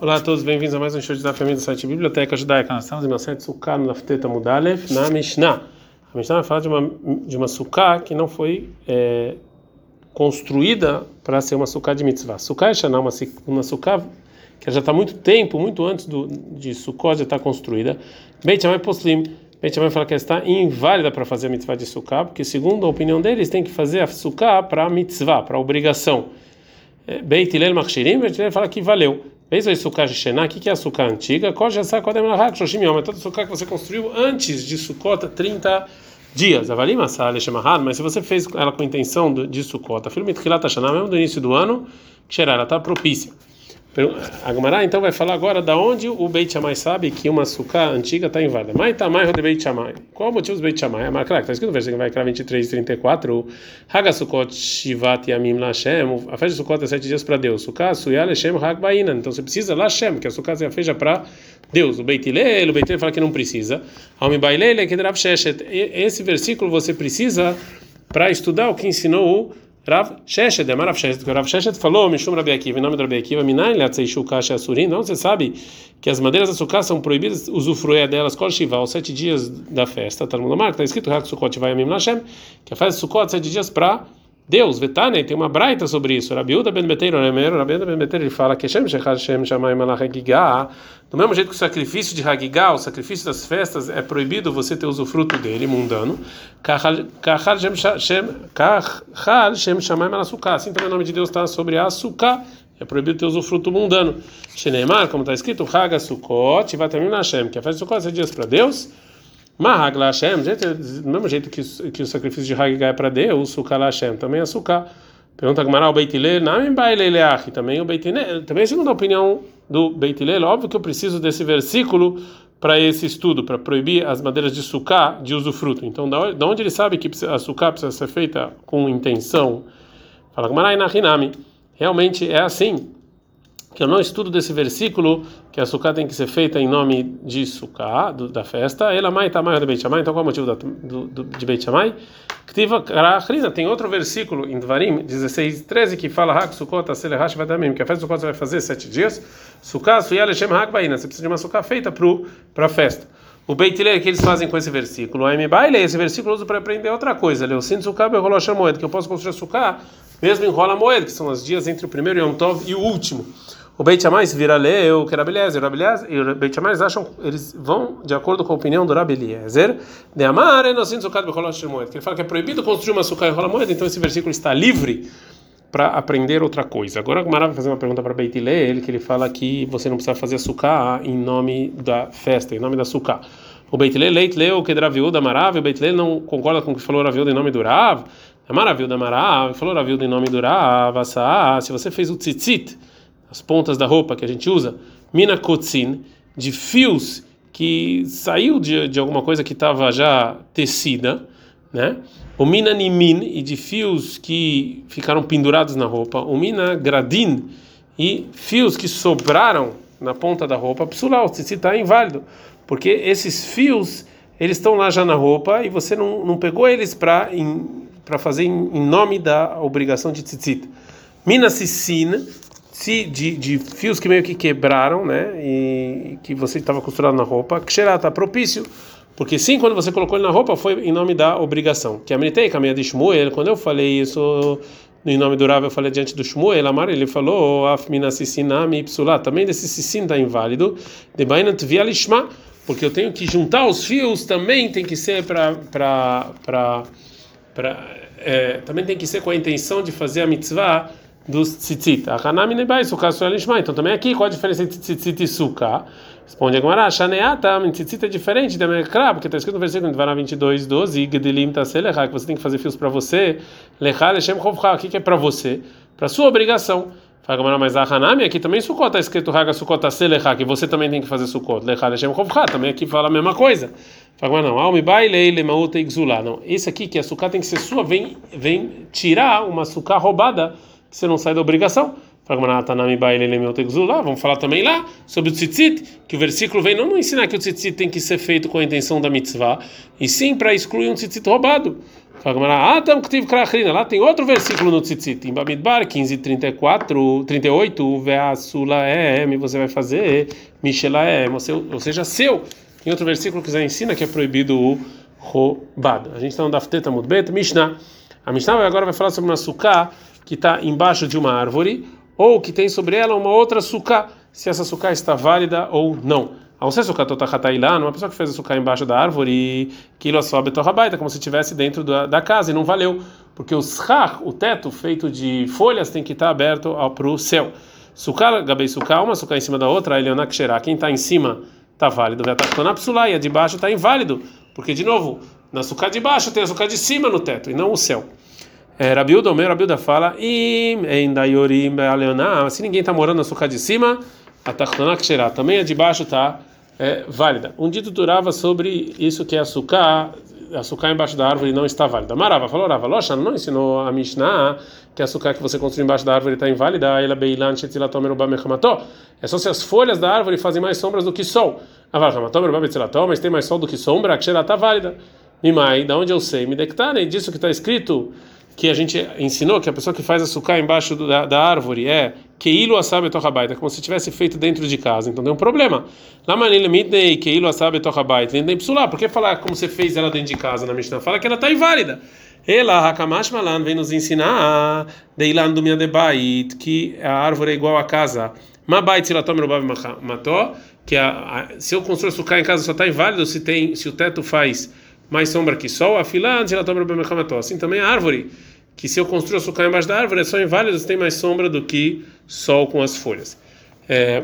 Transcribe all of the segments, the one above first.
Olá a todos, bem-vindos a mais um show de família do site Biblioteca Judaica. Nós estamos em uma site Sukkah no Lafteta Mudalev, na Mishnah. A Mishnah vai falar de uma, de uma Sukkah que não foi é, construída para ser uma Sukkah de mitzvah. Sukkah é Shana, uma, uma Sukkah que já está muito tempo, muito antes do, de Sukkot já está construída. Beit Shammai Poslim, Beit Shammai fala que está inválida para fazer a mitzvah de Sukkah, porque segundo a opinião deles, tem que fazer a Sukkah para mitzvah, para obrigação. É, Beit Hillel Machshirim, Beit Hillel fala que valeu. Veja isso, Sukkah de Shená, o que é a Sukkah antiga? Kojasá Kodem Lahak Shoshim Yom, é toda Sukkah que você construiu antes de Sukkot 30 dias. Avalim Asal Shemahad, mas se você fez ela com intenção de Sukkot, filho Mitchilat Shená, mesmo do início do ano, que ela está propícia. A Gemara então vai falar agora da onde o Beit Shammai sabe que uma suká antiga está inválida. Mai tamai de Beit Shammai. Qual o motivo do Beit Shammai? Mas claro, está escrito no versículo vai 23 34, Hagasukot Shivat Yamim Lashem, a festa de Sukkot é sete dias para Deus. Sukkah Suyah Lashem. Então você precisa Lashem, que a suká seja feita para Deus. O Beit Hillel, o Beit Hillel fala que não precisa. Almi Bailele Kedrav Sheshet. Esse versículo você precisa para estudar o que ensinou o Rav Sheshet, Amar Rav Sheshet, Rav Sheshet falou, Mishum Rabi Akiva, em nome do Rabi Akiva, Minayin Leatzeishu Kasha Asurim, não, você sabe que as madeiras da sucá são proibidas usufruir delas, Kol Shiva, os sete dias da festa, Talmud Amar, está escrito, Hak Sukkot Vai Amim Lashem, que a festa de Sukkot, sete dias para Deus, Vetane, tem uma braita sobre isso. Rabiuda ben Beteiro, Rabiuda ben Beteiro, ele fala que Shem Shechad Shem Shamay Malach Hagigah, do mesmo jeito que o sacrifício de Hagigah, o sacrifício das festas, é proibido você ter usufruto dele, mundano. Assim também o nome de Deus está sobre a Sukkah, é proibido ter usufruto mundano. Sheneimar, como está escrito, Haga Sukkot, Vatamim Hashem, que a festa de Sukkot é dias para Deus. Mahag Lashem, do mesmo jeito que, que o sacrifício de Haggai é para Deus, Sukkah Lashem também é Sukkah. Pergunta Gmará o Beitilel, Namim Baileleach, também o Beitilel, também segundo a opinião do Beitilel, óbvio que eu preciso desse versículo para esse estudo, para proibir as madeiras de sucá de usufruto. Então, da onde ele sabe que a sucá precisa ser feita com intenção? Fala Gmará Inachinami. Realmente é assim que eu não estudo desse versículo que a sukkah tem que ser feita em nome de do, da festa, ela mai tamai de Beit Shammai, então qual é o motivo da, do, do, de Beit Shammai? Tem outro versículo em Dvarim 16, 13 que fala que a festa de Sukkot você vai fazer sete dias, sukkah Suyah Lechem Hak Baina, você precisa de uma sukkah feita para a festa. O Beit que eles fazem com esse versículo, o Baile, esse versículo uso para aprender outra coisa, Leu Sin Sukkah Beholosha Moed, que eu posso construir sukkah mesmo em Rola Moed, que são os dias entre o primeiro Yom Tov e o último. O Beit Shammai vira leu que Rabi Eliezer, e o Beit Shammai acham, eles vão de acordo com a opinião do Rabi Eliezer, de amar enosin sukkah becholot moed, que ele fala que é proibido construir uma sukkah em rola moed, então esse versículo está livre para aprender outra coisa. Agora o vai fazer uma pergunta para Beit Hillel, que ele fala que você não precisa fazer sukkah em nome da festa, em nome da sukkah. O Beit leit leu que Raviuda Marav, o Beit não concorda com o que falou Raviuda em nome do Rav, é Maraviuda Marav, falou Raviuda em nome do Rav, se você fez o tzitzit, as pontas da roupa que a gente usa, mina kotzin, de fios que saiu de, de alguma coisa que estava já tecida, né? O mina nimin e de fios que ficaram pendurados na roupa, o mina gradin e fios que sobraram na ponta da roupa, psulau, se está inválido, porque esses fios eles estão lá já na roupa e você não, não pegou eles para para fazer em, em, nome da obrigação de tzitzit. Mina sissin se de, de fios que meio que quebraram, né, e que você estava costurado na roupa, que está propício, porque sim, quando você colocou ele na roupa foi em nome da obrigação. Que a Militei, caminha de Shmuel, quando eu falei isso em nome Rav, eu falei diante do Shmuel, Amar, ele falou, afmina sisinami psulá, também desse sisin está inválido, de bainant via lishma, porque eu tenho que juntar os fios, também tem que ser para para para é, também tem que ser com a intenção de fazer a mitzvah dos tzitzit. A Hanami nebai sukkah suel nishma. Então também aqui, qual a diferença entre tzitzit e sukkah? Responde a Gemara, Shaneata, tzitzit é diferente da Mekra, porque está escrito no versículo 22, 12, Gdelim taselecha, que você tem que fazer fios para você, lecha lechem chovcha, o que é para você? Para sua obrigação. Fala mas a Hanami aqui também sukkot, está escrito Haga sukkot taselecha, que você também tem que fazer sukkot, lecha lechem chovcha, também aqui fala a mesma coisa. Fala não, almi bailei lemauta exulá. Não, esse aqui que a sukkah tem que ser sua, vem, vem tirar uma sukkah roubada você não sai da obrigação. Vamos falar também lá sobre o tzitzit, que o versículo vem não, não ensinar que o tzitzit tem que ser feito com a intenção da mitzvah, e sim para excluir um tzitzit roubado. Ah. Lá tem outro versículo no tzitzit, em Bamidbar 15, 34, 38, ve'asulaem, você vai fazer michelaem, ou seja, seu. Tem outro versículo que já ensina que é proibido o roubado. A gente está no Dafteta Mudbet, Mishnah. A Mishnah agora vai falar sobre uma suká que está embaixo de uma árvore, ou que tem sobre ela uma outra suká, se essa suká está válida ou não. Ao ser sukkah totahatailan, uma pessoa que fez o sukkah embaixo da árvore, quilo sobe torrabaita, como se estivesse dentro da, da, casa, e não valeu, porque o o teto feito de folhas, tem que estar aberto para o céu. Sukkah, gabei sukkah, uma sukkah em cima da outra, ele é quem está em cima está válido, na psulá, e a de baixo está inválido, porque, de novo, na sukkah de baixo tem a sukkah de cima no teto, e não o céu. É, Rabiuda, o meu Rabiuda fala, se ninguém está morando na sukkah de cima, a Tachtona Ksherá, também a de baixo está é, válida. Um dito durava sobre isso que é açúcar, açúcar embaixo da árvore não está válida. Marava falou, Rava, Locha não ensinou a Mishnah que açúcar que você construiu embaixo da árvore está inválida, ela beilan É só se as folhas da árvore fazem mais sombras do que sol. Mas tem mais sol do que sombra, a Ksherá está válida. Mimai, da onde eu sei? Me dectane disso que está escrito que a gente ensinou que a pessoa que faz açúcar embaixo da, da árvore é Keilo asabe tochabaita, como se tivesse feito dentro de casa. Então tem um problema. Mitnei Keilo asabe tochabaita, nem psular. Por que falar como você fez ela dentro de casa na Mishnah? Fala que ela está inválida. Ela, Hakamash Malan, vem nos ensinar Deilan do Debait, que a árvore é igual à casa. Mabait Silatom Rubav Mató, que a, a, se eu construir açúcar em casa só está inválido se, tem, se o teto faz mais sombra que sol, a filã, assim também a árvore, que se eu construo açúcar embaixo da árvore é só inválido, tem mais sombra do que sol com as folhas. É,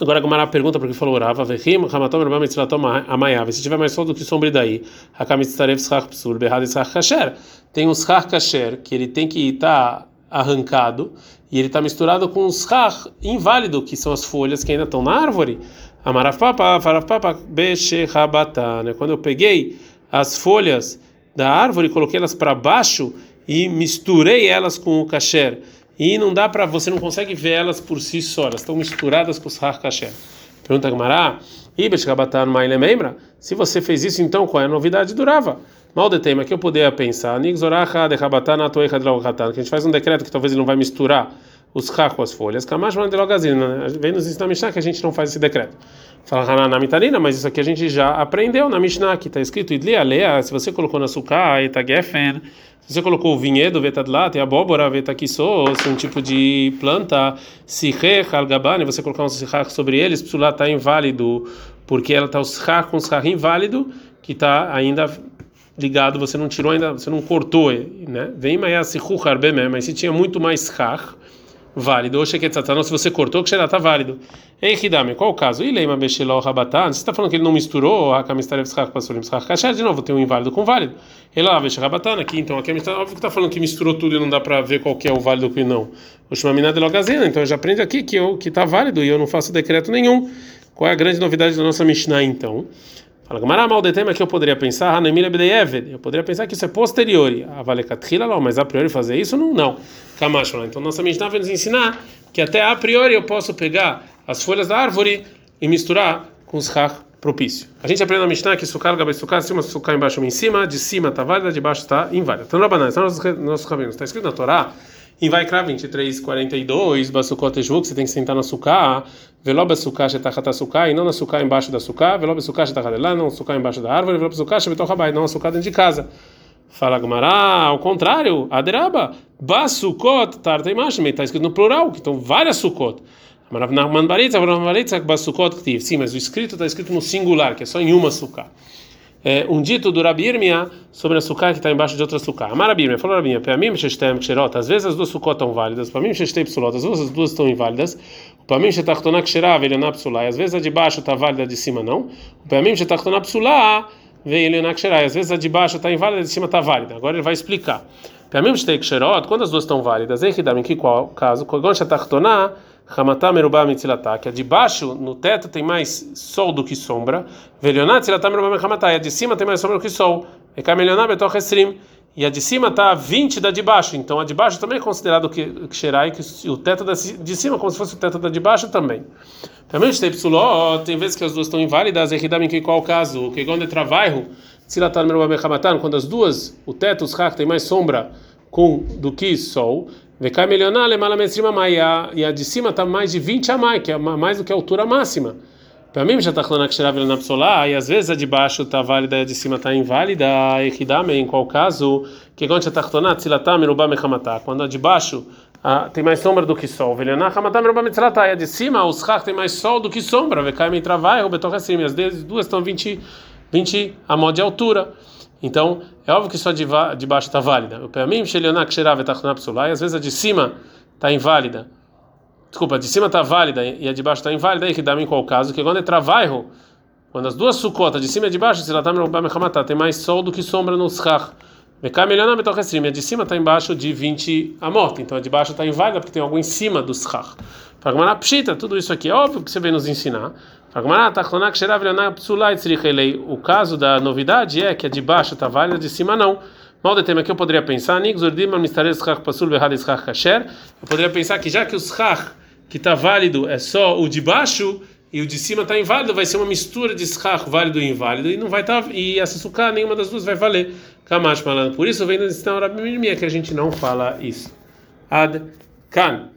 agora a Gomara pergunta porque falou Rava, se tiver mais sol do que sombra daí, Hakamitztarev, Schach, Psur, Berrad, Schach, Kasher, tem um Schach Kasher, que ele tem que estar arrancado, e ele está misturado com um Schach inválido, que são as folhas que ainda estão na árvore, Amarafapa, farafapa, bechehabatan. Quando eu peguei as folhas da árvore, coloquei elas para baixo e misturei elas com o kasher. E não dá para você não consegue ver elas por si só, elas estão misturadas com o har kasher. Pergunta Gamará, se você fez isso, então qual é a novidade durava? Mal de tema que eu poderia pensar, que a gente faz um decreto que talvez ele não vai misturar os com as folhas, Kamash Mandelogazina, vem nos ensinar na Mishnah que a gente não faz esse decreto. Fala Hanan Mitarina, mas isso aqui a gente já aprendeu na Mishnah, que está escrito Idli Alea, se você colocou na suká, Etagefen, se você colocou o vinhedo, Vetadlat, e abóbora, Vetakisos, um tipo de planta, Sihech, Algabane, você colocar um Sihach sobre eles, Psulat está inválido, porque ela está os Sihach com Sihach inválido, que está ainda ligado, você não tirou ainda, você não cortou, né? Vem mas se tinha muito mais Sihach, válido. Ou sheketzatano, se você cortou, que está válido. Ei, Hidame, qual o caso? Ileima Beshelo Rabatan, você está falando que ele não misturou a Kamistarev Schach Pasurim Schach Kasher, de novo, tem um inválido com válido. Ele lá, Besh Rabatan, aqui, então, aqui é óbvio que está falando que misturou tudo e não dá para ver qual que é o válido e não. O Shumamina de Logazina, então já aprende aqui que eu que está válido e eu não faço decreto nenhum. Qual é a grande novidade da nossa Mishnah, então? Fala, Gamara mal de tema que eu poderia pensar, Hanemira Bdeyeved, eu poderia pensar que isso é posterior, a Valekatrila, mas a priori fazer isso não, não. Kamashma, então nossa Mishnah vai nos ensinar que até a priori eu posso pegar as folhas da árvore e misturar com os rach propício. A gente aprende na Mishnah que sucar, gabai sucar, cima sucar embaixo em cima, de cima está válida, de baixo está inválida. Então, Rabanan, está nos nossos caminhos, está escrito na Torá, em Vaikra 23, 42, Basukot Ejvuk, você tem que sentar na suká, Veloba suká, Shetachata suká, e não na suká embaixo da suká, Veloba suká, Shetachata lá, não suká embaixo da árvore, Veloba suká, Shebetochabai, não a suká dentro de casa. Fala Gmará, ao contrário, Aderaba, Basukot, Tarteimash, está escrito no plural, que estão várias sukot. Sim, mas o escrito está escrito no singular, que é só em uma suká é, um dito do Rabirmia sobre a suká que está embaixo de outra suká. Amar Rabirmia, falou Rabirmia, para mim, às vezes as duas sukot estão válidas, para mim, psulot, às vezes as duas estão inválidas, para mim, shetachtoná ksherá, velioná psulá, às vezes a de baixo está válida, de cima não, para mim, shetachtoná psulá, velioná ksherá, às vezes a de baixo está inválida, de cima está válida. Agora ele vai explicar. Para mim, ksherot, quando as duas estão válidas, em que qual caso, quando shetachtoná, Hamatá merubá mitzilatá, que a de baixo, no teto, tem mais sol do que sombra. Velioná tzilatá merubá hamatá, e a de cima tem mais sombra do que sol. E kamelioná betoch esrim. E a de cima está 20 da de baixo, então a de baixo também é considerado que xerai, que o teto da de cima, como se fosse o teto da de baixo também. Também tem vezes que as duas estão inválidas, e em qual caso? Que quando é trabalho, Tzilatan Merubah Mechamatan, quando as duas, o teto, os tem mais sombra com, do que sol. Vecai melionar, lemala mestrima mai, e a de cima está mais de 20 a mais, que é mais do que a altura máxima. Para mim já está falando que tirava na psolar, e às vezes a de baixo está válida e a de cima está inválida, e em qual caso, que quando já está tornado, tzilatan merubah mechamatan, quando a de baixo ah, tem mais sombra do que sol. E de cima, os Chach tem mais sol do que sombra. Vecai Mitravai, Robetor Hassim. As duas estão 20, 20 a modo de altura. Então, é óbvio que só de, de baixo está válida. O Peamim, Vetachná Psulá. E às vezes a de cima está inválida. Desculpa, a de cima está válida e a de baixo está inválida. Aí que dá em qual caso? Que quando é travairo, quando as duas sucotas de cima e de baixo, se tem mais sol do que sombra no Schach. Mecamelhana betochrestrim, a de cima está embaixo de 20 a morte, então a de baixo está inválida porque tem algo em cima do schach. Fagmaná pshita, tudo isso aqui é óbvio que você vem nos ensinar. O caso da novidade é que a de baixo está válida, a de cima não. Mal de tema que eu poderia pensar. Eu poderia pensar que já que o schach que está válido é só o de baixo, e o de cima está inválido, vai ser uma mistura de schach válido e inválido, e não vai estar, tá, e essa sucá, nenhuma das duas vai valer. Kamash falando. Por isso vem nos ensinar que a gente não fala isso. Ad kan.